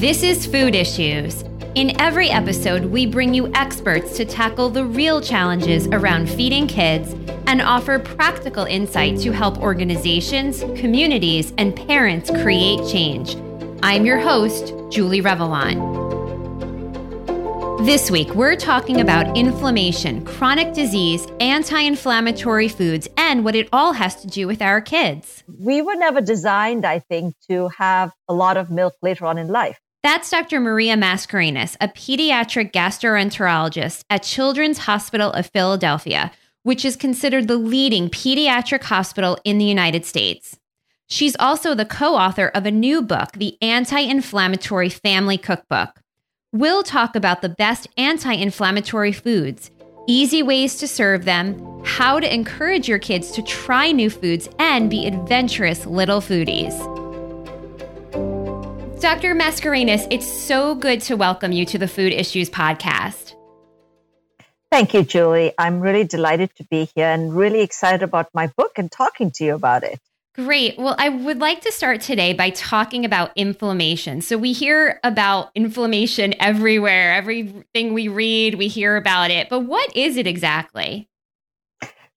This is Food Issues. In every episode, we bring you experts to tackle the real challenges around feeding kids and offer practical insight to help organizations, communities, and parents create change. I'm your host, Julie Revelant. This week, we're talking about inflammation, chronic disease, anti inflammatory foods, and what it all has to do with our kids. We were never designed, I think, to have a lot of milk later on in life. That's Dr. Maria Mascarenhas, a pediatric gastroenterologist at Children's Hospital of Philadelphia, which is considered the leading pediatric hospital in the United States. She's also the co author of a new book, The Anti Inflammatory Family Cookbook. We'll talk about the best anti inflammatory foods, easy ways to serve them, how to encourage your kids to try new foods, and be adventurous little foodies. Dr. Mascarenhas, it's so good to welcome you to the Food Issues Podcast. Thank you, Julie. I'm really delighted to be here and really excited about my book and talking to you about it. Great. Well, I would like to start today by talking about inflammation. So, we hear about inflammation everywhere. Everything we read, we hear about it. But what is it exactly?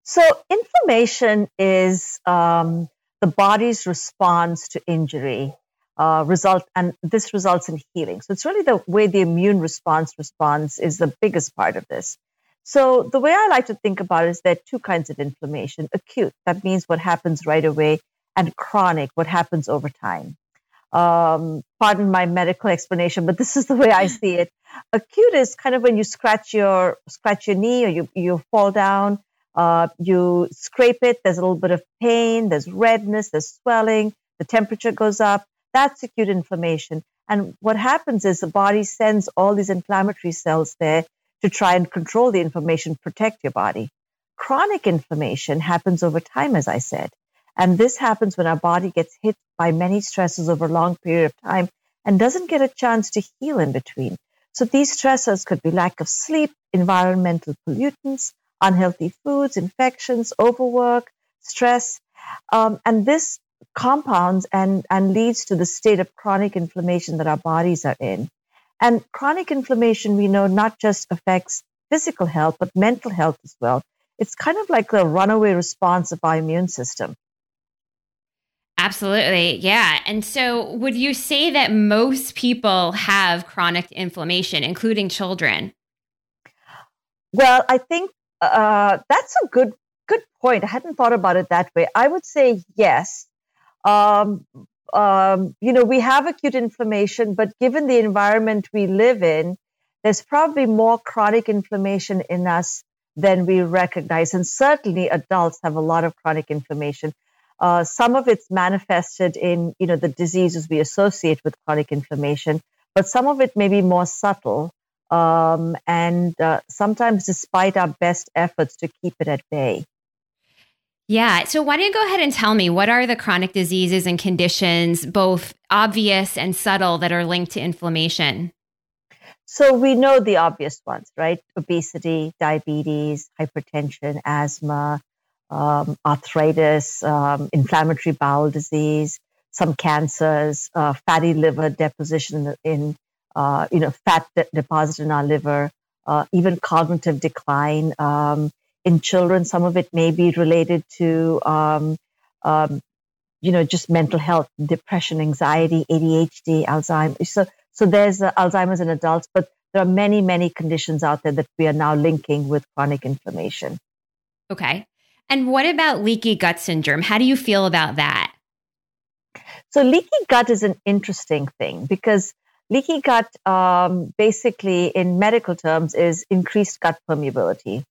So, inflammation is um, the body's response to injury. Uh, result and this results in healing. So it's really the way the immune response responds is the biggest part of this. So the way I like to think about it is there are two kinds of inflammation: acute, that means what happens right away, and chronic, what happens over time. Um, pardon my medical explanation, but this is the way I see it. Acute is kind of when you scratch your scratch your knee or you you fall down, uh, you scrape it. There's a little bit of pain. There's redness. There's swelling. The temperature goes up. That's acute inflammation. And what happens is the body sends all these inflammatory cells there to try and control the inflammation, protect your body. Chronic inflammation happens over time, as I said. And this happens when our body gets hit by many stresses over a long period of time and doesn't get a chance to heal in between. So these stressors could be lack of sleep, environmental pollutants, unhealthy foods, infections, overwork, stress. Um, and this compounds and, and leads to the state of chronic inflammation that our bodies are in. And chronic inflammation, we know, not just affects physical health, but mental health as well. It's kind of like a runaway response of our immune system. Absolutely. Yeah. And so, would you say that most people have chronic inflammation, including children? Well, I think uh, that's a good good point. I hadn't thought about it that way. I would say yes. Um, um, you know, we have acute inflammation, but given the environment we live in, there's probably more chronic inflammation in us than we recognize. And certainly adults have a lot of chronic inflammation. Uh, some of it's manifested in, you know, the diseases we associate with chronic inflammation, but some of it may be more subtle. Um, and uh, sometimes despite our best efforts to keep it at bay. Yeah. So, why don't you go ahead and tell me what are the chronic diseases and conditions, both obvious and subtle, that are linked to inflammation? So, we know the obvious ones, right? Obesity, diabetes, hypertension, asthma, um, arthritis, um, inflammatory bowel disease, some cancers, uh, fatty liver deposition in, uh, you know, fat de- deposit in our liver, uh, even cognitive decline. Um, in children. Some of it may be related to, um, um, you know, just mental health, depression, anxiety, ADHD, Alzheimer's. So, so there's uh, Alzheimer's in adults, but there are many, many conditions out there that we are now linking with chronic inflammation. Okay. And what about leaky gut syndrome? How do you feel about that? So, leaky gut is an interesting thing because leaky gut, um, basically, in medical terms, is increased gut permeability.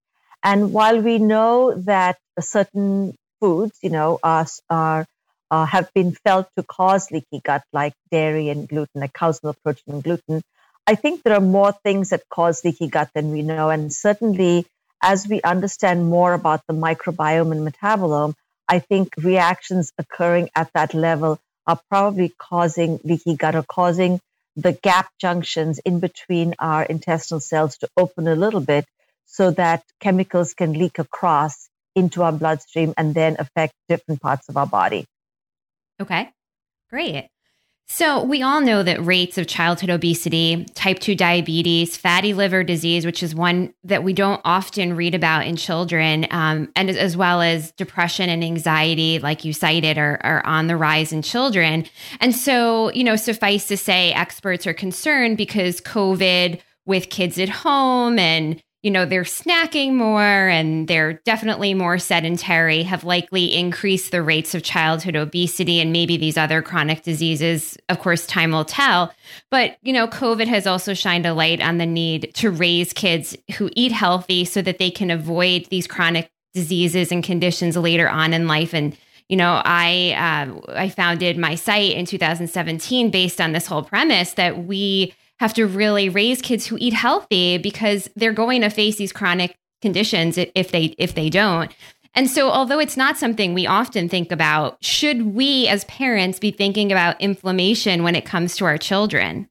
And while we know that certain foods, you know, are, are uh, have been felt to cause leaky gut, like dairy and gluten, like cow's milk protein and gluten, I think there are more things that cause leaky gut than we know. And certainly, as we understand more about the microbiome and metabolome, I think reactions occurring at that level are probably causing leaky gut or causing the gap junctions in between our intestinal cells to open a little bit so that chemicals can leak across into our bloodstream and then affect different parts of our body. Okay, great. So, we all know that rates of childhood obesity, type 2 diabetes, fatty liver disease, which is one that we don't often read about in children, um, and as well as depression and anxiety, like you cited, are, are on the rise in children. And so, you know, suffice to say, experts are concerned because COVID with kids at home and you know, they're snacking more and they're definitely more sedentary, have likely increased the rates of childhood obesity and maybe these other chronic diseases. Of course, time will tell. But, you know, COVID has also shined a light on the need to raise kids who eat healthy so that they can avoid these chronic diseases and conditions later on in life. And, you know, I uh, I founded my site in 2017 based on this whole premise that we have to really raise kids who eat healthy because they're going to face these chronic conditions if they if they don't. And so although it's not something we often think about, should we as parents be thinking about inflammation when it comes to our children?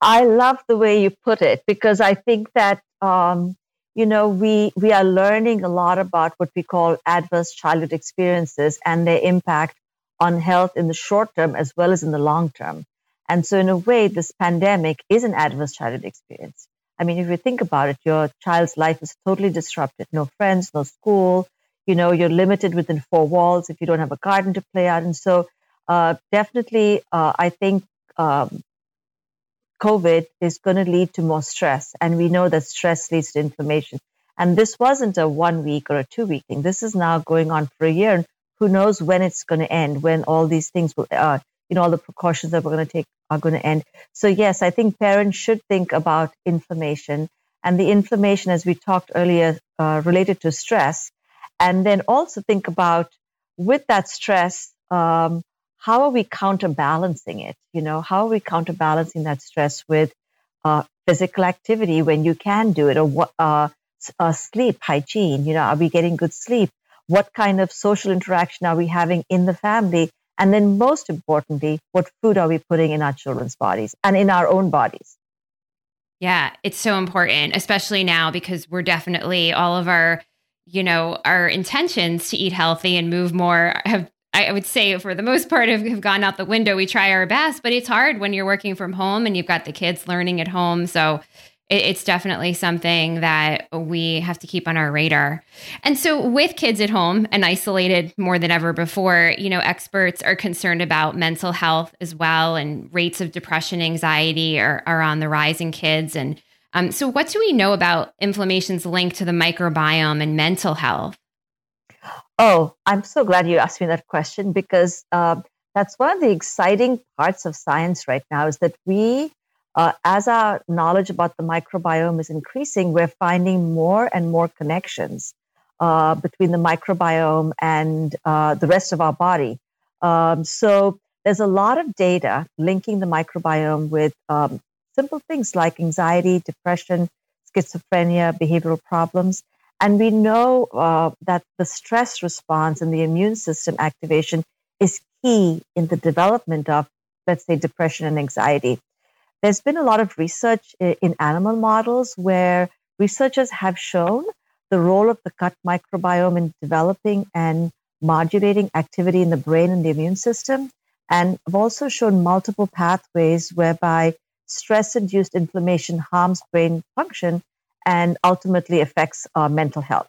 I love the way you put it because I think that um, you know we we are learning a lot about what we call adverse childhood experiences and their impact on health in the short term as well as in the long term. And so, in a way, this pandemic is an adverse childhood experience. I mean, if you think about it, your child's life is totally disrupted. No friends, no school. You know, you're limited within four walls if you don't have a garden to play out. And so, uh, definitely, uh, I think um, COVID is going to lead to more stress. And we know that stress leads to inflammation. And this wasn't a one week or a two week thing. This is now going on for a year. And who knows when it's going to end, when all these things will, uh, you know, all the precautions that we're going to take are going to end. So, yes, I think parents should think about inflammation and the inflammation, as we talked earlier, uh, related to stress. And then also think about with that stress, um, how are we counterbalancing it? You know, how are we counterbalancing that stress with uh, physical activity when you can do it or what, uh, uh, sleep hygiene? You know, are we getting good sleep? What kind of social interaction are we having in the family and then, most importantly, what food are we putting in our children's bodies and in our own bodies? Yeah, it's so important, especially now because we're definitely all of our, you know, our intentions to eat healthy and move more have, I would say, for the most part, have, have gone out the window. We try our best, but it's hard when you're working from home and you've got the kids learning at home. So it's definitely something that we have to keep on our radar. And so, with kids at home and isolated more than ever before, you know, experts are concerned about mental health as well, and rates of depression, anxiety are, are on the rise in kids. And um, so, what do we know about inflammation's link to the microbiome and mental health? Oh, I'm so glad you asked me that question because uh, that's one of the exciting parts of science right now is that we uh, as our knowledge about the microbiome is increasing, we're finding more and more connections uh, between the microbiome and uh, the rest of our body. Um, so there's a lot of data linking the microbiome with um, simple things like anxiety, depression, schizophrenia, behavioral problems. And we know uh, that the stress response and the immune system activation is key in the development of, let's say, depression and anxiety. There's been a lot of research in animal models where researchers have shown the role of the gut microbiome in developing and modulating activity in the brain and the immune system. And have also shown multiple pathways whereby stress induced inflammation harms brain function and ultimately affects uh, mental health.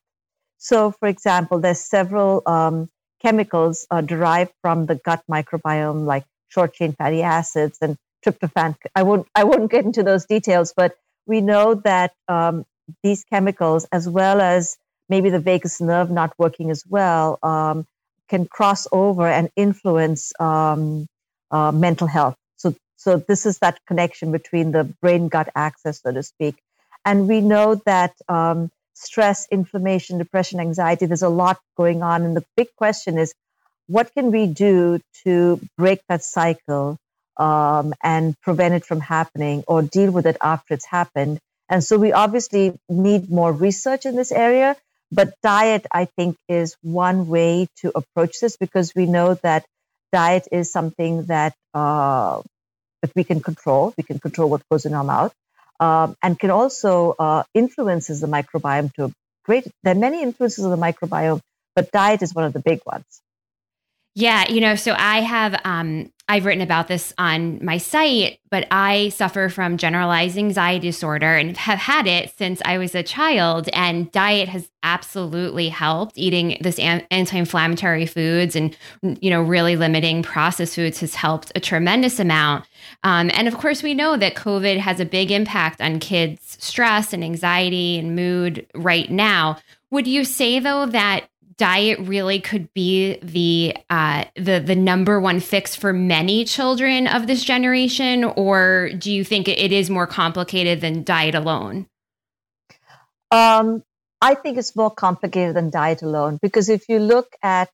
So, for example, there's several um, chemicals uh, derived from the gut microbiome, like short chain fatty acids and tryptophan. I won't I won't get into those details, but we know that um, these chemicals, as well as maybe the vagus nerve not working as well, um, can cross over and influence um, uh, mental health. So, so this is that connection between the brain-gut axis, so to speak. And we know that um, stress, inflammation, depression, anxiety, there's a lot going on. And the big question is, what can we do to break that cycle um, and prevent it from happening or deal with it after it's happened. And so we obviously need more research in this area. But diet, I think, is one way to approach this because we know that diet is something that uh, that we can control. We can control what goes in our mouth, um, and can also uh, influences the microbiome to a great. There are many influences of the microbiome, but diet is one of the big ones. Yeah, you know, so I have um I've written about this on my site, but I suffer from generalized anxiety disorder and have had it since I was a child. And diet has absolutely helped. Eating this anti-inflammatory foods and you know really limiting processed foods has helped a tremendous amount. Um, and of course, we know that COVID has a big impact on kids' stress and anxiety and mood right now. Would you say though that diet really could be the uh, the the number one fix for many children of this generation, or do you think it is more complicated than diet alone? Um, I think it's more complicated than diet alone because if you look at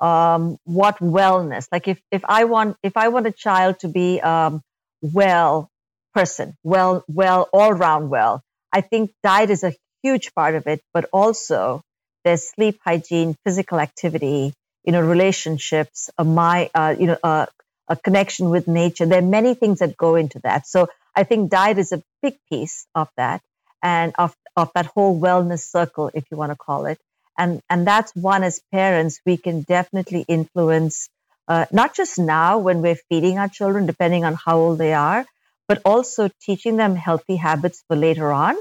um, what wellness, like if if I want if I want a child to be um, well person, well well all round well, I think diet is a huge part of it, but also there's sleep hygiene, physical activity, you know, relationships, a my, uh, you know, uh, a connection with nature. There are many things that go into that. So I think diet is a big piece of that and of, of that whole wellness circle, if you want to call it. And, and that's one as parents, we can definitely influence, uh, not just now when we're feeding our children, depending on how old they are, but also teaching them healthy habits for later on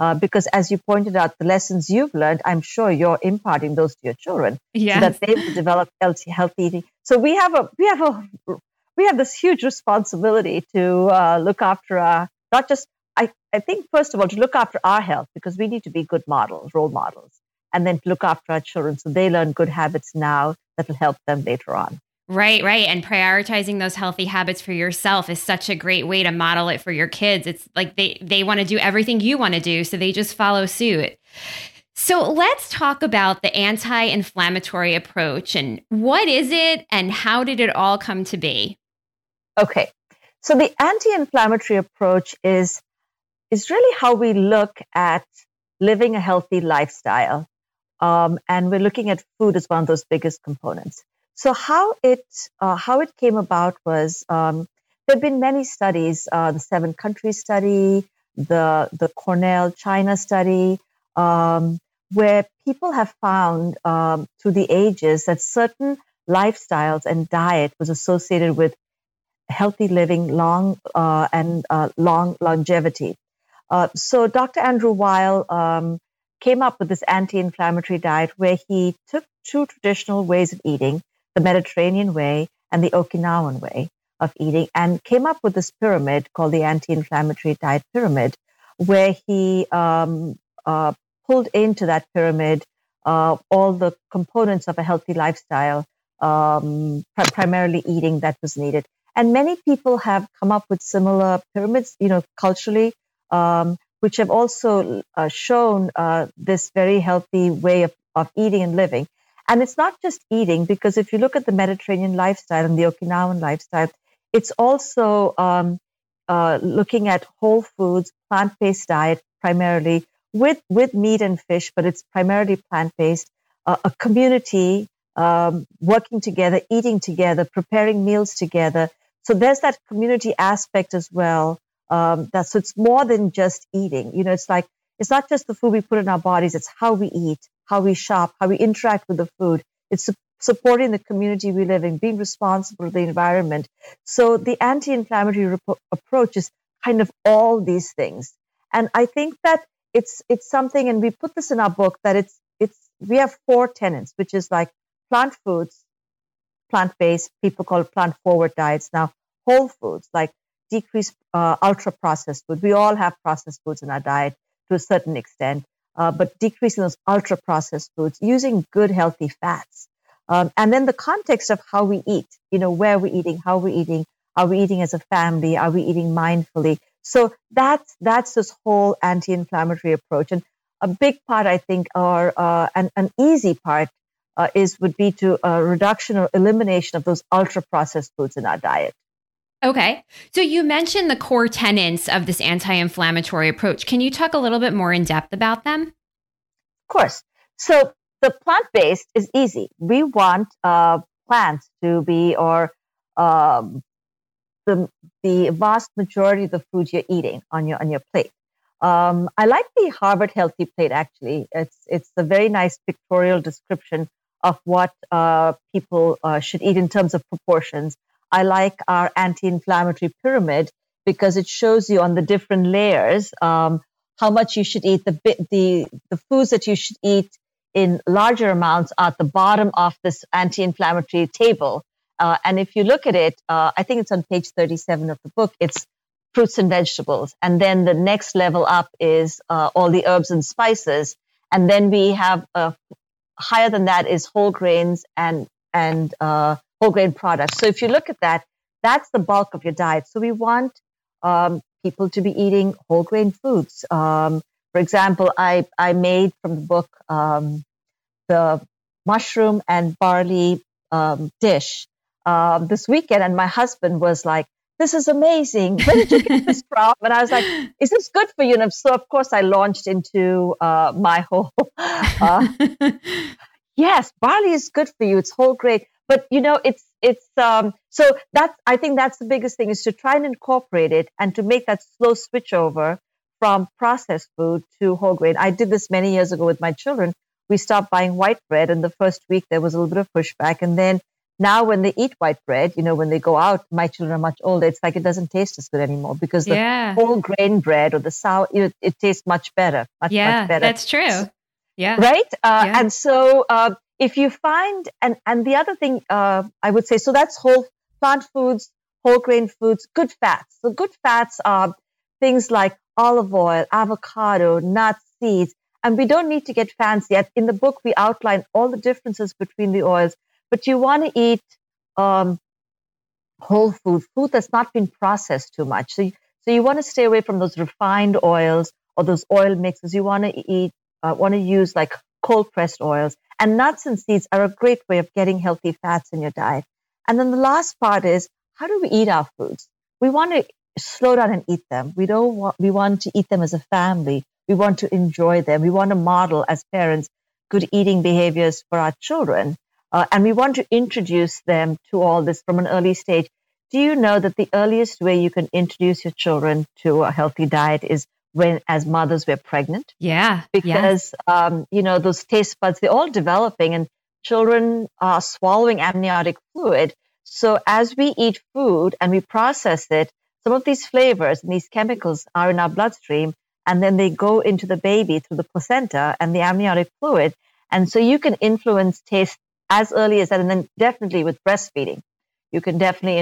uh, because as you pointed out, the lessons you've learned, I'm sure you're imparting those to your children yes. so that they will develop healthy, healthy eating. So we have a we have a we have this huge responsibility to uh, look after our not just I, I think first of all to look after our health because we need to be good models, role models, and then to look after our children so they learn good habits now that will help them later on. Right, right. And prioritizing those healthy habits for yourself is such a great way to model it for your kids. It's like they they want to do everything you want to do, so they just follow suit. So let's talk about the anti-inflammatory approach and what is it and how did it all come to be? Okay. So the anti-inflammatory approach is is really how we look at living a healthy lifestyle. Um, and we're looking at food as one of those biggest components. So how it uh, how it came about was um, there have been many studies, uh, the seven country study, the the Cornell China study, um, where people have found um, through the ages that certain lifestyles and diet was associated with healthy living, long uh, and uh, long longevity. Uh, so Dr. Andrew Weil um, came up with this anti-inflammatory diet where he took two traditional ways of eating the Mediterranean way and the Okinawan way of eating and came up with this pyramid called the anti-inflammatory diet pyramid, where he um, uh, pulled into that pyramid uh, all the components of a healthy lifestyle, um, pr- primarily eating that was needed. And many people have come up with similar pyramids, you know, culturally, um, which have also uh, shown uh, this very healthy way of, of eating and living. And it's not just eating, because if you look at the Mediterranean lifestyle and the Okinawan lifestyle, it's also um, uh, looking at whole foods, plant based diet primarily with, with meat and fish, but it's primarily plant based, uh, a community um, working together, eating together, preparing meals together. So there's that community aspect as well. Um, that so it's more than just eating. You know, it's like it's not just the food we put in our bodies; it's how we eat, how we shop, how we interact with the food. It's su- supporting the community we live in, being responsible for the environment. So the anti-inflammatory rep- approach is kind of all these things. And I think that it's it's something, and we put this in our book that it's it's we have four tenants, which is like plant foods, plant based. People call it plant forward diets now. Whole foods like decrease uh, ultra processed food. We all have processed foods in our diet to a certain extent uh, but decreasing those ultra processed foods, using good healthy fats. Um, and then the context of how we eat, you know, where we're eating, how we're eating, are we eating as a family, are we eating mindfully? So that's that's this whole anti-inflammatory approach, and a big part, I think, or uh, an, an easy part uh, is would be to a uh, reduction or elimination of those ultra processed foods in our diet. Okay. So you mentioned the core tenets of this anti inflammatory approach. Can you talk a little bit more in depth about them? Of course. So the plant based is easy. We want uh, plants to be, or um, the, the vast majority of the food you're eating on your, on your plate. Um, I like the Harvard Healthy Plate actually. It's, it's a very nice pictorial description of what uh, people uh, should eat in terms of proportions. I like our anti-inflammatory pyramid because it shows you on the different layers um, how much you should eat. The the the foods that you should eat in larger amounts are at the bottom of this anti-inflammatory table. Uh, and if you look at it, uh, I think it's on page 37 of the book. It's fruits and vegetables, and then the next level up is uh, all the herbs and spices, and then we have uh, higher than that is whole grains and and uh, whole grain products. So if you look at that, that's the bulk of your diet. So we want um, people to be eating whole grain foods. Um, for example, I, I made from the book um, the mushroom and barley um, dish uh, this weekend, and my husband was like, this is amazing. Where did you get this from? And I was like, is this good for you? And so, of course, I launched into uh, my whole, uh, yes, barley is good for you. It's whole grain. But, you know, it's it's um, so that's I think that's the biggest thing is to try and incorporate it and to make that slow switch over from processed food to whole grain. I did this many years ago with my children. We stopped buying white bread, and the first week there was a little bit of pushback, and then now when they eat white bread, you know, when they go out, my children are much older. It's like it doesn't taste as good anymore because the yeah. whole grain bread or the sour, you know, it tastes much better. Much, yeah, much better. that's true. Yeah. Right. Uh, yeah. And so uh, if you find and and the other thing uh, I would say so that's whole plant foods, whole grain foods, good fats. So good fats are things like olive oil, avocado, nuts, seeds, and we don't need to get fancy. In the book, we outline all the differences between the oils, but you want to eat um, whole food, food that's not been processed too much. So, you, so you want to stay away from those refined oils or those oil mixes. You want to eat, uh, want to use like cold pressed oils. And nuts and seeds are a great way of getting healthy fats in your diet. And then the last part is how do we eat our foods? We want to slow down and eat them. We don't want, we want to eat them as a family. We want to enjoy them. We want to model as parents good eating behaviors for our children. Uh, and we want to introduce them to all this from an early stage. Do you know that the earliest way you can introduce your children to a healthy diet is when as mothers we're pregnant. Yeah. Because yeah. um, you know, those taste buds, they're all developing and children are swallowing amniotic fluid. So as we eat food and we process it, some of these flavors and these chemicals are in our bloodstream and then they go into the baby through the placenta and the amniotic fluid. And so you can influence taste as early as that. And then definitely with breastfeeding, you can definitely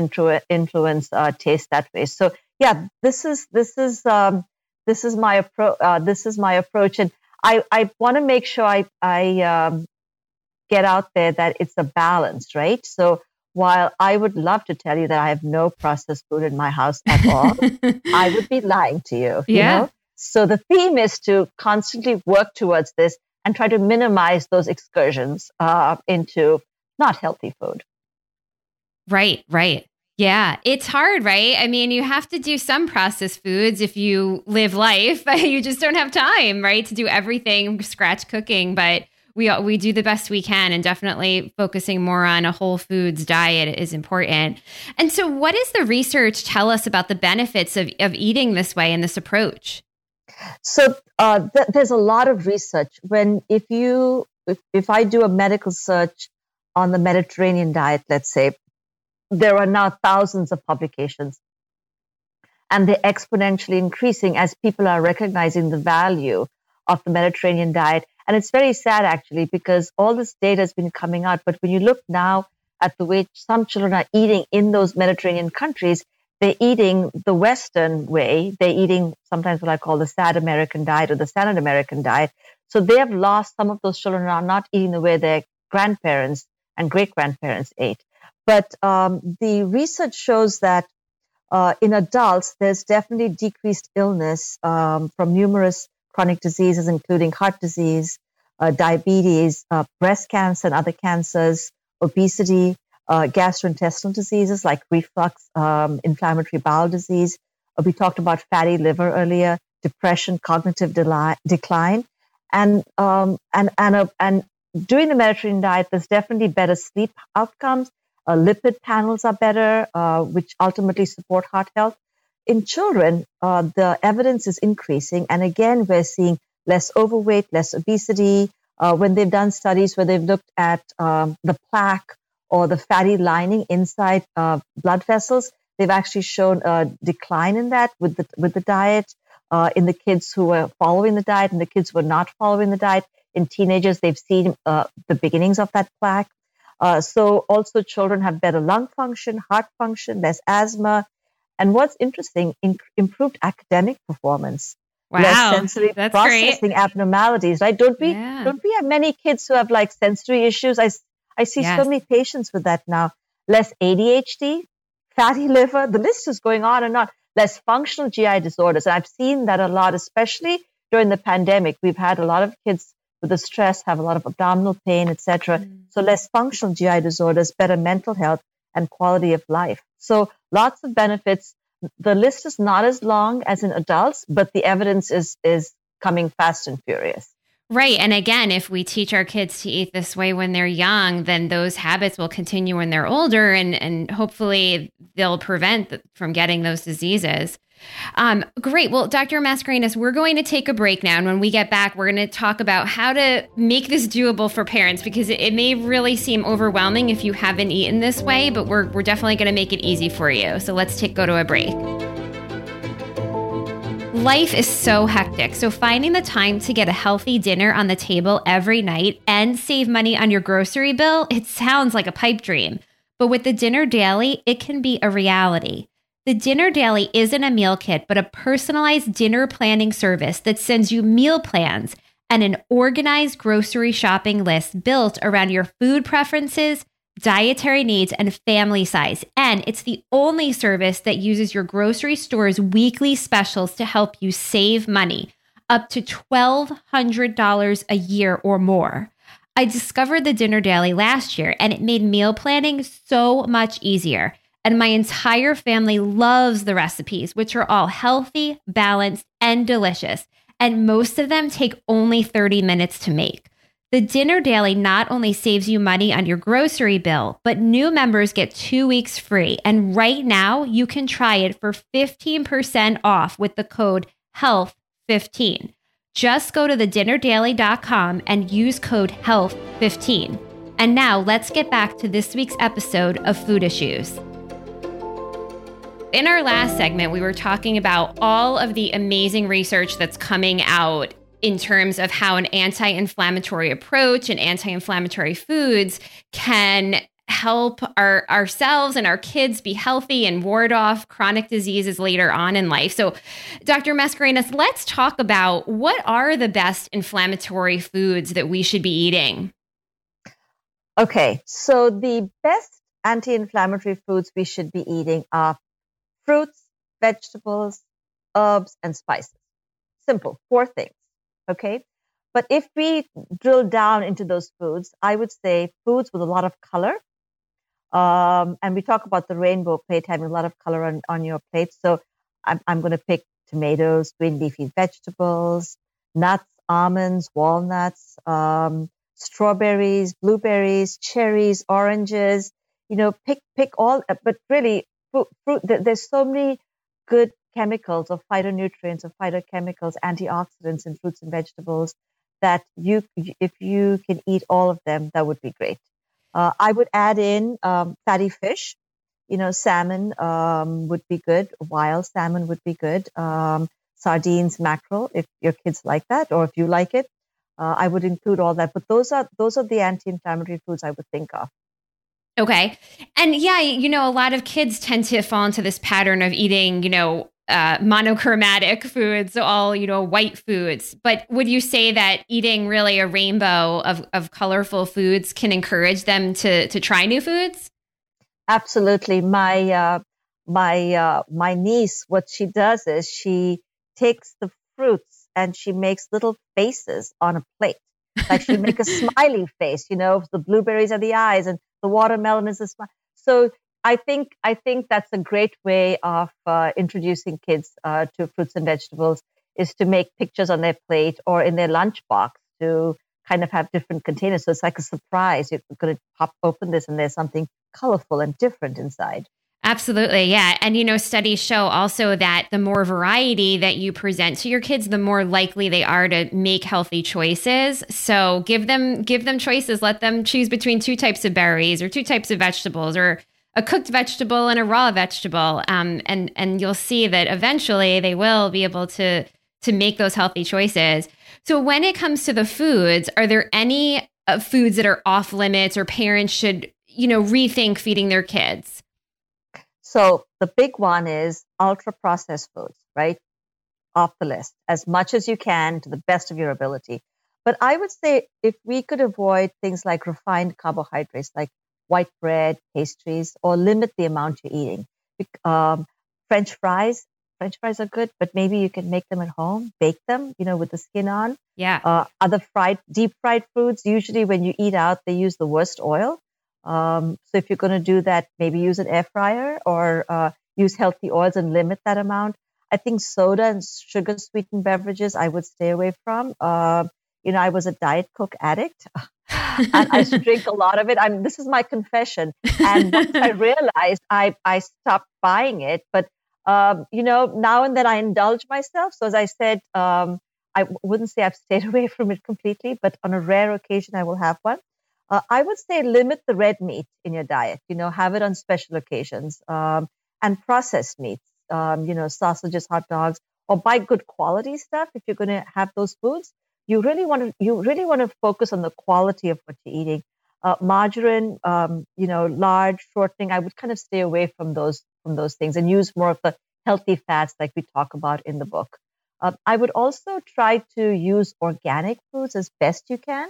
influence uh, taste that way. So yeah, this is, this is, um, this is my approach. Uh, this is my approach, and I, I want to make sure I, I um, get out there that it's a balance, right? So while I would love to tell you that I have no processed food in my house at all, I would be lying to you. Yeah. You know? So the theme is to constantly work towards this and try to minimize those excursions uh, into not healthy food. Right, right. Yeah, it's hard, right? I mean, you have to do some processed foods if you live life. you just don't have time, right, to do everything scratch cooking, but we we do the best we can and definitely focusing more on a whole foods diet is important. And so what does the research tell us about the benefits of of eating this way and this approach? So uh, th- there's a lot of research when if you if, if I do a medical search on the Mediterranean diet, let's say, there are now thousands of publications and they're exponentially increasing as people are recognizing the value of the Mediterranean diet. And it's very sad actually because all this data has been coming out. But when you look now at the way some children are eating in those Mediterranean countries, they're eating the Western way. They're eating sometimes what I call the sad American diet or the standard American diet. So they have lost some of those children are not eating the way their grandparents and great grandparents ate. But um, the research shows that uh, in adults, there's definitely decreased illness um, from numerous chronic diseases, including heart disease, uh, diabetes, uh, breast cancer, and other cancers, obesity, uh, gastrointestinal diseases like reflux, um, inflammatory bowel disease. Uh, we talked about fatty liver earlier, depression, cognitive decline, and um, and and and doing the Mediterranean diet, there's definitely better sleep outcomes uh, lipid panels are better, uh, which ultimately support heart health. In children, uh, the evidence is increasing. And again, we're seeing less overweight, less obesity. Uh, when they've done studies where they've looked at um, the plaque or the fatty lining inside uh, blood vessels. They've actually shown a decline in that with the with the diet uh, in the kids who were following the diet and the kids who were not following the diet. In teenagers, they've seen the beginnings of that plaque. Uh, so also children have better lung function, heart function, less asthma, and what's interesting, in, improved academic performance. Wow, less sensory that's processing great. abnormalities, right? Don't we Yeah. don't we have many kids who have like sensory issues? I I see Yes. so many patients with that now. Less ADHD, fatty liver, the list is going on and on. Less functional GI disorders. And I've seen that a lot, especially during the pandemic. We've had a lot of kids with the stress have a lot of abdominal pain, etc. Mm. So less functional GI disorders, better mental health and quality of life. So lots of benefits. The list is not as long as in adults, but the evidence is is coming fast and furious. Right. And again, if we teach our kids to eat this way when they're young, then those habits will continue when they're older and, and hopefully they'll prevent from getting those diseases. Um, great. Well, Dr. Mascarenhas, we're going to take a break now. And when we get back, we're going to talk about how to make this doable for parents because it, it may really seem overwhelming if you haven't eaten this way, but we're, we're definitely going to make it easy for you. So let's take go to a break. Life is so hectic, so finding the time to get a healthy dinner on the table every night and save money on your grocery bill, it sounds like a pipe dream. But with the Dinner Daily, it can be a reality. The Dinner Daily isn't a meal kit, but a personalized dinner planning service that sends you meal plans and an organized grocery shopping list built around your food preferences, dietary needs, and family size. And it's the only service that uses your grocery store's weekly specials to help you save money, up to $1,200 a year or more. I discovered the Dinner Daily last year, and it made meal planning so much easier. And my entire family loves the recipes, which are all healthy, balanced, and delicious. And most of them take only 30 minutes to make. The Dinner Daily not only saves you money on your grocery bill, but new members get two weeks free. And right now, you can try it for 15% off with the code HEALTH15. Just go to thedinnerdaily.com and use code HEALTH15. And now let's get back to this week's episode of Food Issues. In our last segment, we were talking about all of the amazing research that's coming out in terms of how an anti inflammatory approach and anti inflammatory foods can help our ourselves and our kids be healthy and ward off chronic diseases later on in life. So, Dr. Mascarenhas, let's talk about what are the best inflammatory foods that we should be eating. Okay, so the best anti-inflammatory foods we should be eating are fruits, vegetables, herbs, and spices. Simple, four things. Okay. But if we drill down into those foods, I would say foods with a lot of color. Um, and we talk about the rainbow plate having a lot of color on, on your plate. So I'm, I'm going to pick tomatoes, green leafy vegetables, nuts, almonds, walnuts, um, strawberries, blueberries, cherries, oranges. You know, pick pick all. But really, fruit, fruit there- there's so many good chemicals or phytonutrients or phytochemicals, antioxidants in fruits and vegetables that you, if you can eat all of them, that would be great. Uh, I would add in um, fatty fish. You know, salmon um, would be good. Wild salmon would be good. Um, sardines, mackerel, if your kids like that, or if you like it, uh, I would include all that. But those are those are the anti-inflammatory foods I would think of. Okay. And yeah, you know, a lot of kids tend to fall into this pattern of eating, you know, uh, monochromatic foods, all, you know, white foods. But would you say that eating really a rainbow of, of colorful foods can encourage them to, to try new foods? Absolutely. My uh, my uh, my niece, what she does is she takes the fruits and she makes little faces on a plate. Like she make a smiley face, you know, the blueberries are the eyes and the watermelon is the smile. So I think I think that's a great way of uh, introducing kids uh, to fruits and vegetables is to make pictures on their plate or in their lunchbox to kind of have different containers. So it's like a surprise. You're going to pop open this and there's something colorful and different inside. Absolutely. Yeah. And, you know, studies show also that the more variety that you present to your kids, the more likely they are to make healthy choices. So give them, give them choices. Let them choose between two types of berries or two types of vegetables or a cooked vegetable and a raw vegetable. Um, and, and you'll see that eventually they will be able to, to make those healthy choices. So when it comes to the foods, are there any uh, foods that are off limits or parents should, you know, rethink feeding their kids? So the big one is ultra processed foods, right? Off the list as much as you can to the best of your ability. But I would say if we could avoid things like refined carbohydrates, like white bread, pastries, or limit the amount you're eating. Um, French fries, French fries are good, but maybe you can make them at home, bake them, you know, with the skin on. Yeah. Uh, other fried, deep fried foods, usually when you eat out, they use the worst oil. Um, so if you're going to do that, maybe use an air fryer or uh, use healthy oils and limit that amount. I think soda and sugar sweetened beverages I would stay away from. Uh, you know, I was a diet coke addict. and I drink a lot of it. I'm, this is my confession. And once I realized, I, I stopped buying it. But, um, you know, now and then I indulge myself. So as I said, um, I wouldn't say I've stayed away from it completely, but on a rare occasion, I will have one. Uh, I would say limit the red meat in your diet. You know, have it on special occasions um, and processed meats. Um, you know, sausages, hot dogs, or buy good quality stuff if you're going to have those foods. You really want to you really want to focus on the quality of what you're eating. Uh, margarine, um, you know, large shortening. I would kind of stay away from those from those things and use more of the healthy fats like we talk about in the book. Uh, I would also try to use organic foods as best you can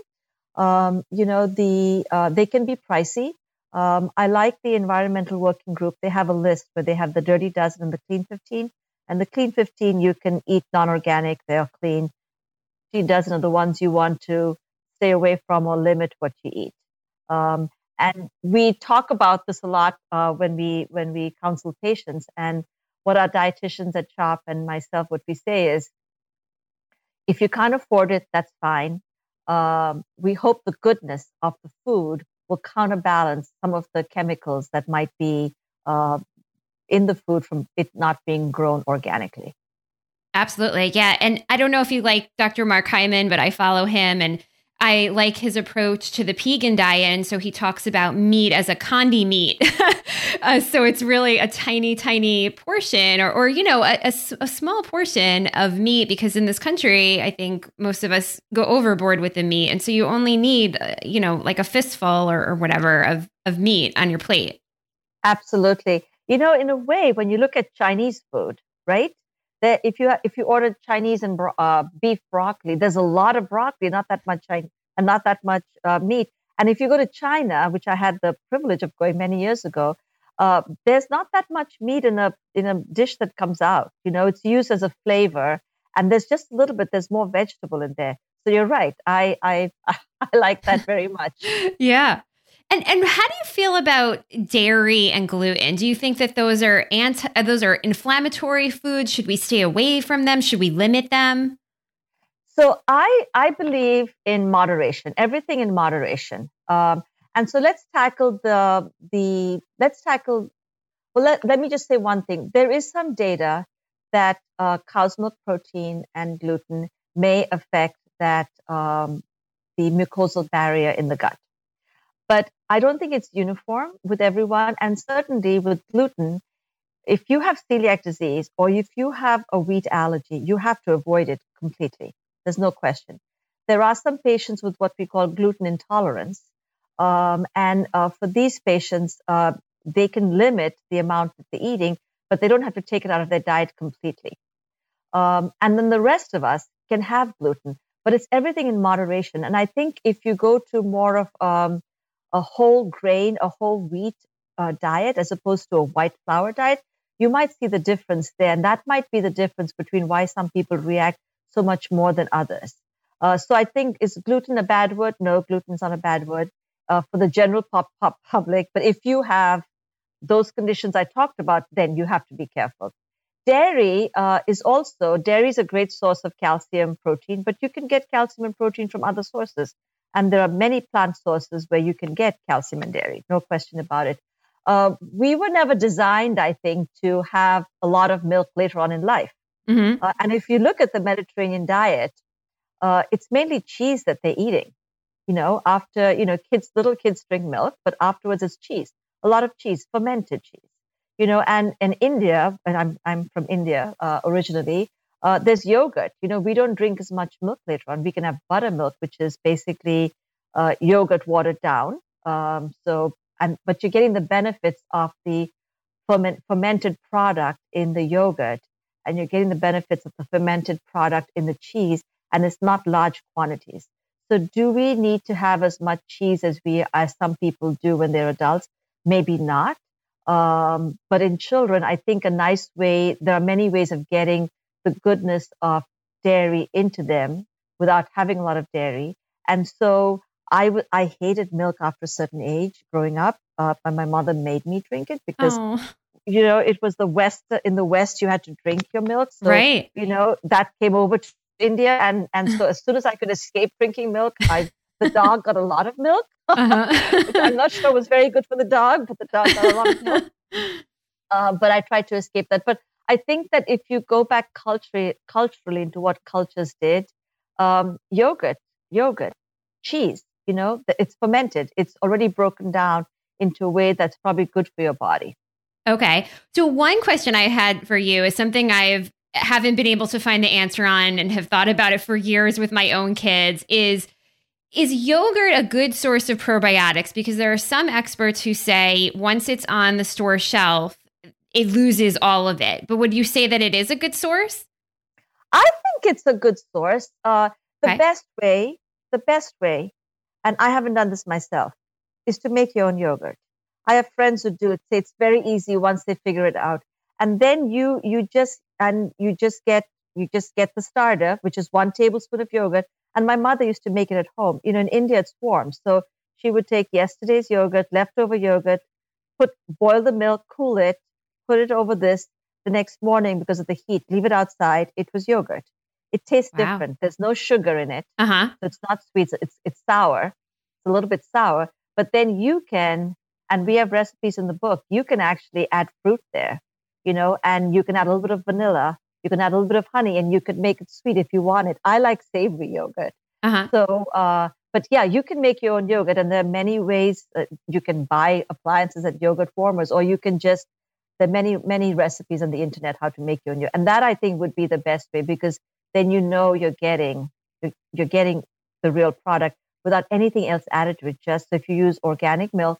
um, you know, the uh, they can be pricey. Um, I like the environmental working group. They have a list where they have the dirty dozen and the clean 15. And the clean 15, you can eat non-organic. They're clean. Clean dozen are the ones you want to stay away from or limit what you eat. Um, and we talk about this a lot uh, when we when we counsel patients. And what our dietitians at CHOP and myself, what we say is, if you can't afford it, that's fine um, we hope the goodness of the food will counterbalance some of the chemicals that might be uh, in the food from it not being grown organically. Absolutely. Yeah. And I don't know if you like Dr. Mark Hyman, but I follow him and I like his approach to the Pegan diet. And so he talks about meat as a condi meat. uh, so it's really a tiny, tiny portion or, or you know, a, a, a, small portion of meat because in this country, I think most of us go overboard with the meat. And so you only need, uh, you know, like a fistful or, or whatever of, of meat on your plate. Absolutely. You know, in a way, when you look at Chinese food, right? That if you if you order Chinese and uh, beef broccoli, there's a lot of broccoli, not that much Chinese, and not that much uh, meat. And if you go to China, which I had the privilege of going many years ago, uh, there's not that much meat in a in a dish that comes out. You know, it's used as a flavor, and there's just a little bit. There's more vegetable in there. So you're right. I I I like that very much. yeah. And and how do you feel about dairy and gluten? Do you think that those are anti uh, those are inflammatory foods? Should we stay away from them? Should we limit them? So I I believe in moderation. Everything in moderation. Um, and so let's tackle the the let's tackle. Well, let, let me just say one thing. There is some data that uh, cow's milk protein and gluten may affect that um, the mucosal barrier in the gut. But I don't think it's uniform with everyone. And certainly with gluten, if you have celiac disease or if you have a wheat allergy, you have to avoid it completely. There's no question. There are some patients with what we call gluten intolerance. Um, and uh, for these patients, uh, they can limit the amount that they're eating, but they don't have to take it out of their diet completely. Um, and then the rest of us can have gluten, but it's everything in moderation. And I think if you go to more of um, a whole grain, a whole wheat uh, diet as opposed to a white flour diet, you might see the difference there. And that might be the difference between why some people react so much more than others. Uh, so I think is gluten a bad word? No, gluten is not a bad word uh, for the general pop, pop public. But if you have those conditions I talked about, then you have to be careful. Dairy uh, is also dairy is a great source of calcium, protein, but you can get calcium and protein from other sources. And there are many plant sources where you can get calcium and dairy, no question about it. uh, we were never designed, I think, to have a lot of milk later on in life. Mm-hmm. Uh, and if you look at the Mediterranean diet, uh, it's mainly cheese that they're eating. You know, after, you know, kids, little kids drink milk, but afterwards it's cheese, a lot of cheese, fermented cheese. You know, and in India, and I'm, I'm from India uh, originally, uh, there's yogurt. You know, we don't drink as much milk later on. We can have buttermilk, which is basically uh, yogurt watered down. Um, so, and but you're getting the benefits of the ferment, fermented product in the yogurt, and you're getting the benefits of the fermented product in the cheese, and it's not large quantities. So, do we need to have as much cheese as we as some people do when they're adults? Maybe not. Um, but in children, I think a nice way. There are many ways of getting the goodness of dairy into them without having a lot of dairy. And so I, w- I hated milk after a certain age growing up, uh, and my mother made me drink it because, oh. you know, it was the West, in the West, you had to drink your milk. So, right. you know, that came over to India. And, and so as soon as I could escape drinking milk, I, the dog got a lot of milk. Uh-huh. I'm not sure it was very good for the dog, but the dog got a lot of milk. Uh, but I tried to escape that. But I think that if you go back culturally, culturally into what cultures did, um, yogurt, yogurt, cheese, you know, it's fermented. It's already broken down into a way that's probably good for your body. Okay. So one question I had for you is something I've haven't been able to find the answer on and have thought about it for years with my own kids is is yogurt a good source of probiotics because there are some experts who say once it's on the store shelf it loses all of it. But would you say that it is a good source? I think it's a good source. Uh, the okay. best way, the best way, and I haven't done this myself, is to make your own yogurt. I have friends who do it. Say it's very easy once they figure it out, and then you you just and you just get you just get the starter, which is one tablespoon of yogurt. And my mother used to make it at home. You know, in India it's warm, so she would take yesterday's yogurt, leftover yogurt, put boil the milk, cool it, put it over this the next morning because of the heat, leave it outside. It was yogurt. It tastes wow. different. There's no sugar in it. Uh-huh. So it's not sweet. It's, it's sour. It's a little bit sour. But then you can, and we have recipes in the book, you can actually add fruit there, you know, and you can add a little bit of vanilla. You can add a little bit of honey and you could make it sweet if you want it. I like savory yogurt. Uh-huh. So, uh, but yeah, you can make your own yogurt, and there are many ways you can buy appliances at yogurt warmers, or you can just there are many many recipes on the internet how to make your own and that i think would be the best way because then you know you're getting you're, getting the real product without anything else added to it. Just if you use organic milk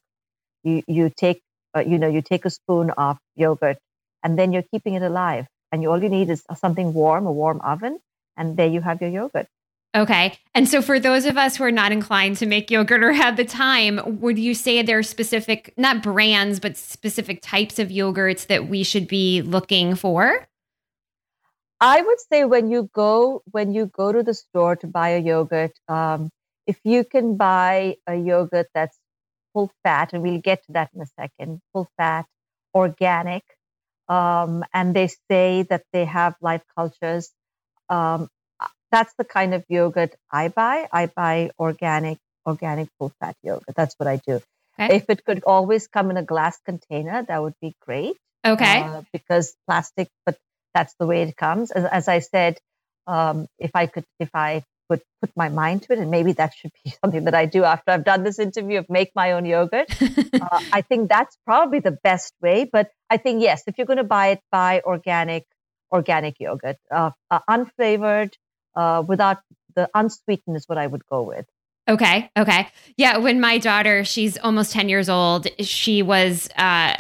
you you take uh, you know you take a spoon of yogurt and then you're keeping it alive and you all you need is something warm a warm oven and there you have your yogurt Okay. And so for those of us who are not inclined to make yogurt or have the time, would you say there are specific, not brands, but specific types of yogurts that we should be looking for? I would say when you go when you go to the store to buy a yogurt, um, if you can buy a yogurt that's full fat, and we'll get to that in a second, full fat, organic, um, and they say that they have live cultures. Um, that's the kind of yogurt I buy. I buy organic, organic full fat yogurt. That's what I do. Okay. If it could always come in a glass container, that would be great. Okay. Uh, because plastic, but that's the way it comes. As, as I said, um, if I could, if I would put my mind to it, and maybe that should be something that I do after I've done this interview of make my own yogurt. uh, I think that's probably the best way. But I think yes, if you're going to buy it, buy organic, organic yogurt, uh, uh unflavored, uh, without the unsweetened is what I would go with. Okay. Okay. Yeah. When my daughter, she's almost 10 years old, she was uh,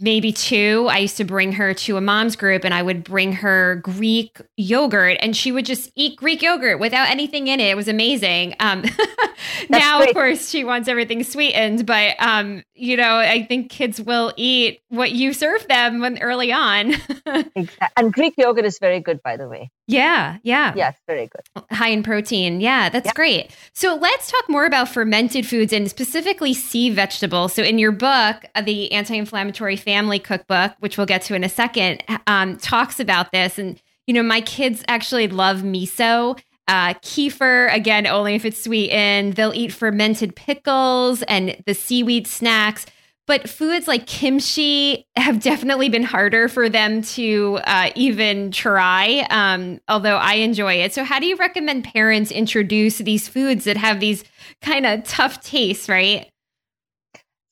maybe two, I used to bring her to a mom's group and I would bring her Greek yogurt and she would just eat Greek yogurt without anything in it. It was amazing. Um, now, great. of course, she wants everything sweetened, but, um, you know, I think kids will eat what you serve them when early on. exactly. And Greek yogurt is very good, by the way. Yeah, yeah. Yes, very good. High in protein. Yeah, that's yeah. great. So let's talk more about fermented foods and specifically sea vegetables. So in your book, uh, the anti-inflammatory family cookbook, which we'll get to in a second, um, talks about this. And you know, my kids actually love miso. Uh, kefir, again, only if it's sweetened. They'll eat fermented pickles and the seaweed snacks. but foods like kimchi have definitely been harder for them to uh, even try, um, although I enjoy it. So, how do you recommend parents introduce these foods that have these kind of tough tastes, right?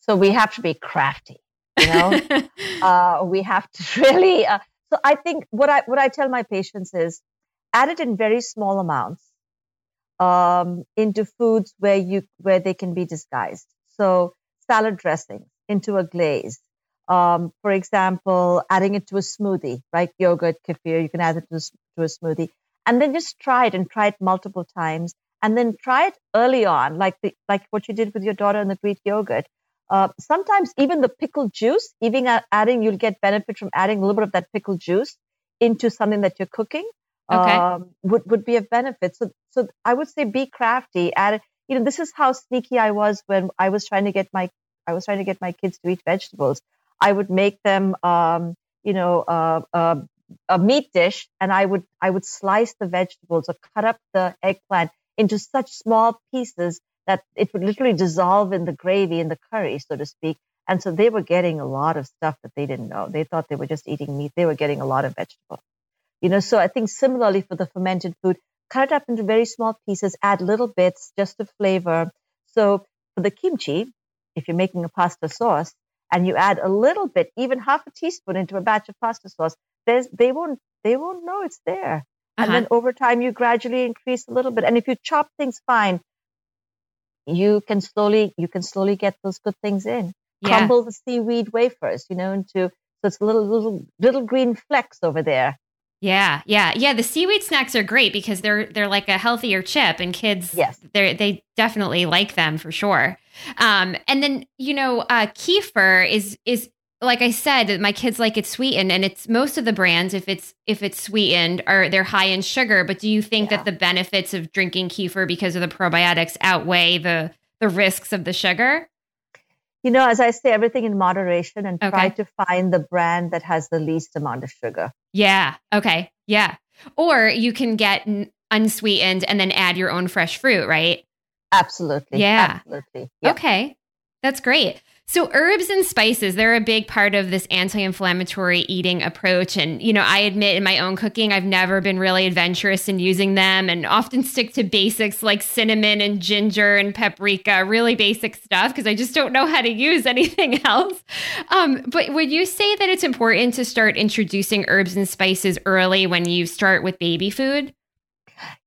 So, we have to be crafty, you know? uh, we have to really. Uh, so, I think what I, what I tell my patients is add it in very small amounts um, into foods where you where they can be disguised. So salad dressing into a glaze. Um, for example, adding it to a smoothie, right? Yogurt, kefir, you can add it to to a smoothie. And then just try it and try it multiple times. And then try it early on, like the, like what you did with your daughter in the Greek yogurt. Uh, sometimes even the pickle juice, even adding, you'll get benefit from adding a little bit of that pickle juice into something that you're cooking. Um, would would be a benefit. So so I would say be crafty. Add you know this is how sneaky I was when I was trying to get my I was trying to get my kids to eat vegetables. I would make them, um, you know, uh, uh, a meat dish, and I would I would slice the vegetables or cut up the eggplant into such small pieces that it would literally dissolve in the gravy in the curry, so to speak. And so they were getting a lot of stuff that they didn't know. They thought they were just eating meat. They were getting a lot of vegetable. You know, so I think similarly for the fermented food, cut it up into very small pieces, add little bits just to flavor. So for the kimchi, if you're making a pasta sauce and you add a little bit, even half a teaspoon into a batch of pasta sauce, there's, they won't they won't know it's there. Uh-huh. And then over time, you gradually increase a little bit. And if you chop things fine, you can slowly you can slowly get those good things in. Yeah. Crumble the seaweed wafers, you know, into so it's little little little green flecks over there. Yeah, yeah, yeah. The seaweed snacks are great because they're they're like a healthier chip, and kids, yes, they they definitely like them for sure. Um, and then you know, uh, kefir is is like I said, my kids like it sweetened, and it's most of the brands if it's if it's sweetened are they're high in sugar. But do you think yeah. that the benefits of drinking kefir because of the probiotics outweigh the the risks of the sugar? You know, as I say, everything in moderation and okay. try to find the brand that has the least amount of sugar. Yeah. Okay. Yeah. Or you can get unsweetened and then add your own fresh fruit, right? Absolutely. Yeah. Absolutely. Yep. Okay. That's great. So herbs and spices, they're a big part of this anti-inflammatory eating approach and you know, I admit in my own cooking I've never been really adventurous in using them and often stick to basics like cinnamon and ginger and paprika, really basic stuff because I just don't know how to use anything else. Um, but would you say that it's important to start introducing herbs and spices early when you start with baby food?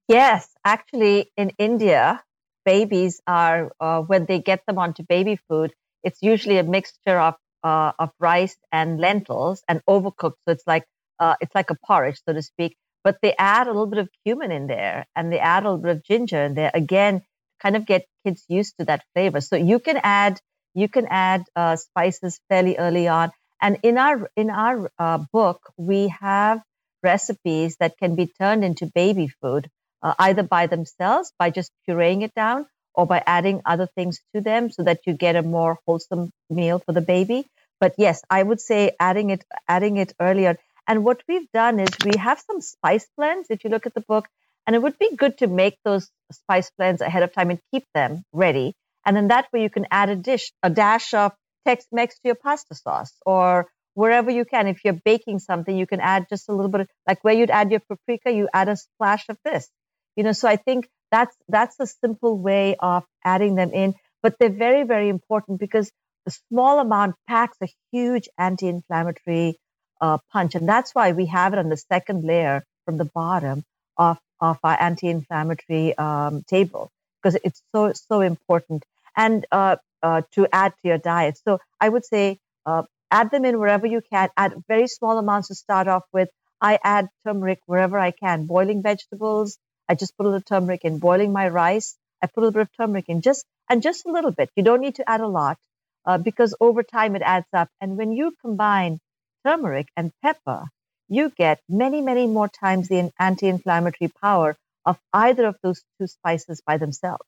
Yes, actually in India, babies are uh, when they get them onto baby food it's usually a mixture of uh, of rice and lentils and overcooked. So it's like uh, it's like a porridge, so to speak. But they add a little bit of cumin in there, and they add a little bit of ginger in there. Again, kind of get kids used to that flavor. So you can add you can add uh, spices fairly early on. And in our in our uh, book, we have recipes that can be turned into baby food, uh, either by themselves by just pureeing it down, or by adding other things to them so that you get a more wholesome meal for the baby. But yes, I would say adding it adding it earlier. And what we've done is we have some spice blends if you look at the book, and it would be good to make those spice blends ahead of time and keep them ready. And then that way you can add a dish, a dash of Tex-Mex to your pasta sauce or wherever you can. If you're baking something, you can add just a little bit of, like where you'd add your paprika, you add a splash of this. You know, so I think that's that's a simple way of adding them in, but they're very very important because the small amount packs a huge anti-inflammatory uh, punch, and that's why we have it on the second layer from the bottom of of our anti-inflammatory um, table because it's so so important and uh, uh, to add to your diet. So I would say uh, add them in wherever you can. Add very small amounts to start off with. I add turmeric wherever I can. Boiling vegetables, I just put a little turmeric in. Boiling my rice, I put a little bit of turmeric in, just and just a little bit. You don't need to add a lot uh, because over time it adds up. And when you combine turmeric and pepper, you get many, many more times the anti-inflammatory power of either of those two spices by themselves.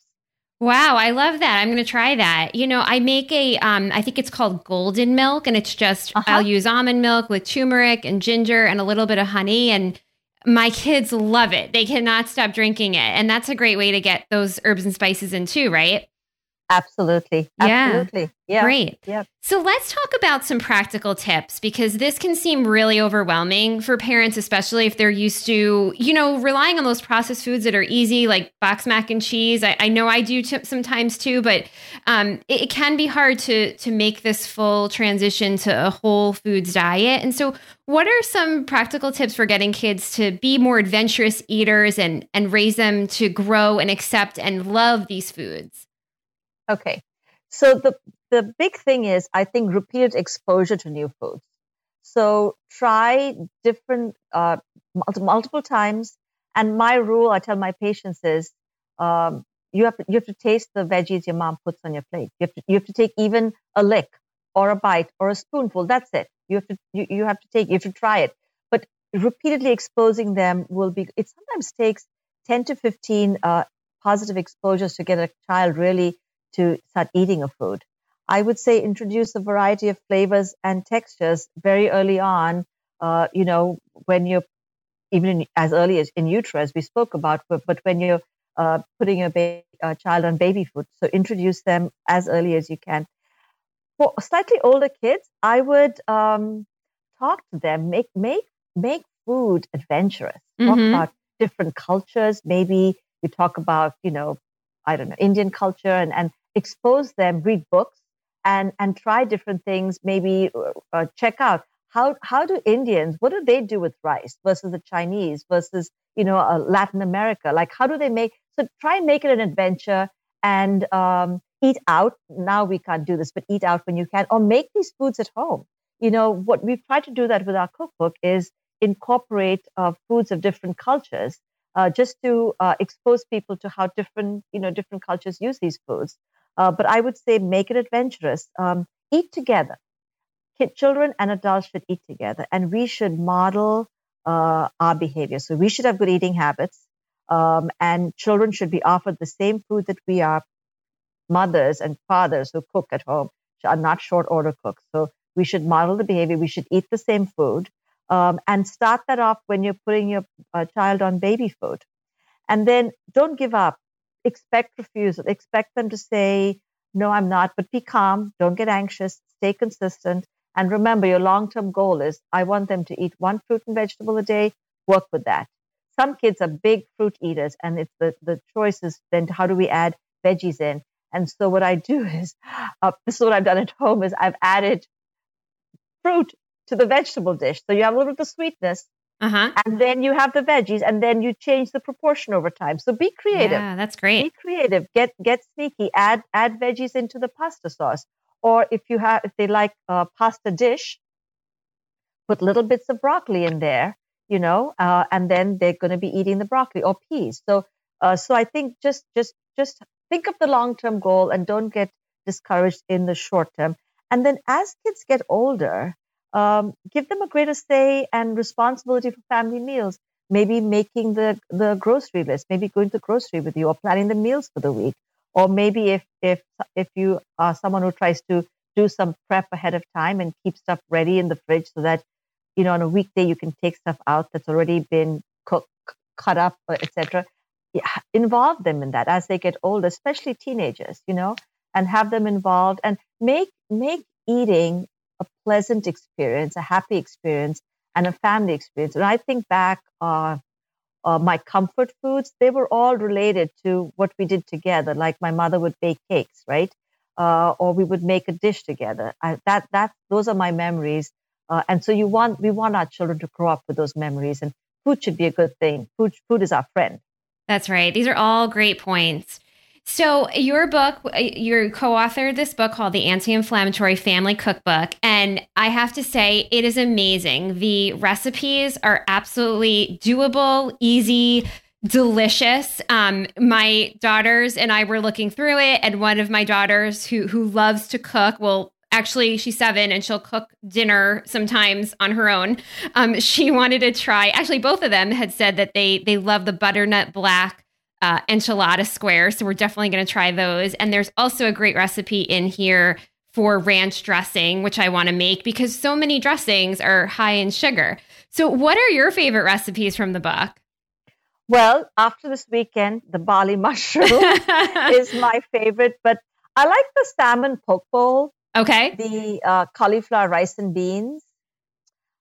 Wow, I love that. I'm going to try that. You know, I make a, um, I think it's called golden milk, and it's just uh-huh. I'll use almond milk with turmeric and ginger and a little bit of honey, and my kids love it. They cannot stop drinking it. And that's a great way to get those herbs and spices in too, right? Absolutely. Absolutely. Yeah. Great. Yeah. So let's talk about some practical tips because this can seem really overwhelming for parents, especially if they're used to, you know, relying on those processed foods that are easy, like box mac and cheese. I, I know I do t- sometimes too, but um, it, it can be hard to to make this full transition to a whole foods diet. And so, what are some practical tips for getting kids to be more adventurous eaters and and raise them to grow and accept and love these foods? Okay. So the the big thing is I think repeated exposure to new foods. So try different uh, multiple times. And my rule, I tell my patients is um, you have to, you have to taste the veggies your mom puts on your plate. You have to you have to take even a lick or a bite or a spoonful. That's it. You have to you, you have to take you have to try it. But repeatedly exposing them will be. It sometimes takes ten to fifteen uh, positive exposures to get a child really to start eating a food. I would say introduce a variety of flavors and textures very early on. Uh, you know, when you're even in, as early as in utero, as we spoke about, but, but when you're uh, putting your ba- uh, child on baby food, so introduce them as early as you can. For slightly older kids, I would um, talk to them, make make make food adventurous. Talk mm-hmm. about different cultures. Maybe you talk about, you know, I don't know, Indian culture and, and expose them, read books, and and try different things. Maybe uh, uh, check out how how do Indians what do they do with rice versus the Chinese versus you know uh, Latin America? Like how do they make? So try and make it an adventure and um, eat out. Now we can't do this, but eat out when you can, or make these foods at home. You know what we've tried to do that with our cookbook is incorporate uh, foods of different cultures uh, just to uh, expose people to how different you know different cultures use these foods uh, but I would say make it adventurous. Um, eat together. Children and adults should eat together, and we should model uh, our behavior. So we should have good eating habits, um, and children should be offered the same food that we are. Mothers and fathers who cook at home are not short order cooks. So we should model the behavior. We should eat the same food. Um, and start that off when you're putting your uh, child on baby food. And then don't give up expect refusal. Expect them to say, no, I'm not, but be calm. Don't get anxious. Stay consistent. And remember, your long term goal is I want them to eat one fruit and vegetable a day. Work with that. Some kids are big fruit eaters, and it's the, the choice is then how do we add veggies in? And so what I do is, uh, this is what I've done at home is I've added fruit to the vegetable dish. So you have a little bit of sweetness, uh-huh. And then you have the veggies, and then you change the proportion over time. So be creative. Yeah, that's great. Be creative. Get get sneaky. Add add veggies into the pasta sauce, or if you have if they like a pasta dish, put little bits of broccoli in there. You know, uh, and then they're going to be eating the broccoli or peas. So uh, so I think just just just think of the long term goal and don't get discouraged in the short term. And then as kids get older, um, give them a greater say and responsibility for family meals. Maybe making the, the grocery list, maybe going to grocery with you or planning the meals for the week. Or maybe if, if, if you are someone who tries to do some prep ahead of time and keep stuff ready in the fridge so that, you know, on a weekday you can take stuff out that's already been cooked, cut up, etc. Yeah, involve them in that as they get older, especially teenagers, you know, and have them involved and make make eating a pleasant experience, a happy experience, and a family experience. And I think back uh, uh, my comfort foods, they were all related to what we did together. Like my mother would bake cakes, right? Uh, or we would make a dish together. I, that that those are my memories. Uh, and so you want we want our children to grow up with those memories, and food should be a good thing. Food food is our friend. That's right. These are all great points. So, your book, uh, you co authored this book called The Anti Inflammatory Family Cookbook. And I have to say, it is amazing. The recipes are absolutely doable, easy, delicious. Um, my daughters and I were looking through it, and one of my daughters who who loves to cook, well, actually she's seven and she'll cook dinner sometimes on her own. Um, she wanted to try. Actually, both of them had said that they they love the butternut black uh, enchilada squares. So we're definitely going to try those. And there's also a great recipe in here for ranch dressing, which I want to make because so many dressings are high in sugar. So, what are your favorite recipes from the book? Well, after this weekend, the barley mushroom is my favorite, but I like the salmon poke bowl. Okay. The uh, cauliflower rice and beans.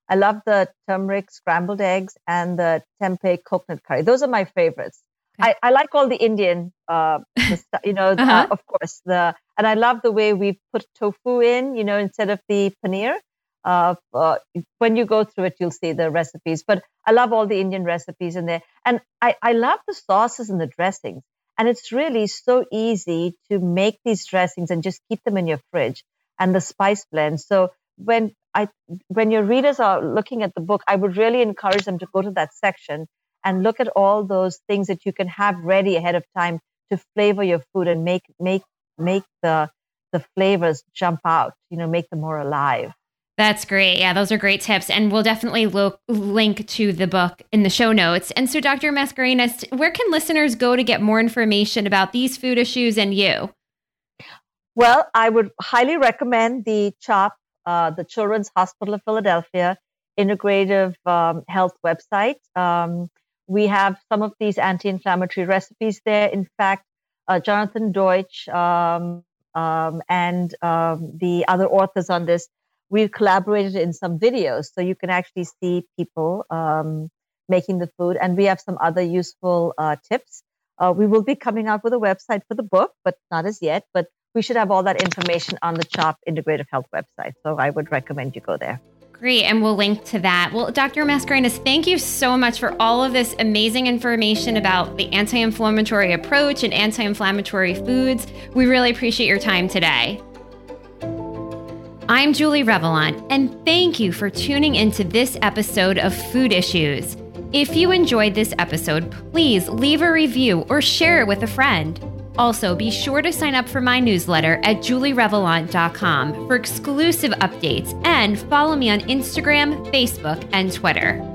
I love the turmeric scrambled eggs and the tempeh coconut curry. Those are my favorites. I, I like all the Indian, uh, the, you know, uh-huh. uh, of course. The and I love the way we put tofu in, you know, instead of the paneer. Uh, uh, when you go through it, you'll see the recipes. But I love all the Indian recipes in there, and I, I love the sauces and the dressings. And it's really so easy to make these dressings and just keep them in your fridge and the spice blend. So when I when your readers are looking at the book, I would really encourage them to go to that section and look at all those things that you can have ready ahead of time to flavor your food and make make make the the flavors jump out. You know, make them more alive. That's great. Yeah, those are great tips. And we'll definitely lo- link to the book in the show notes. And so, Dr. Mascarenhas, where can listeners go to get more information about these food issues and you? Well, I would highly recommend the CHOP, uh, the Children's Hospital of Philadelphia Integrative um, Health website. Um, we have some of these anti inflammatory recipes there. In fact, uh, Jonathan Deutsch um, um and um, the other authors on this we've collaborated in some videos so you can actually see people um, making the food and we have some other useful uh, tips uh, we will be coming out with a website for the book but not as yet but we should have all that information on the chop integrative health website so i would recommend you go there Great. And we'll link to that. Well, Dr. Mascarenhas, thank you so much for all of this amazing information about the anti inflammatory approach and anti inflammatory foods. We really appreciate your time today. I'm Julie Revelant, and thank you for tuning into this episode of Food Issues. If you enjoyed this episode, please leave a review or share it with a friend. Also, be sure to sign up for my newsletter at julierevelant.com for exclusive updates and follow me on Instagram, Facebook, and Twitter.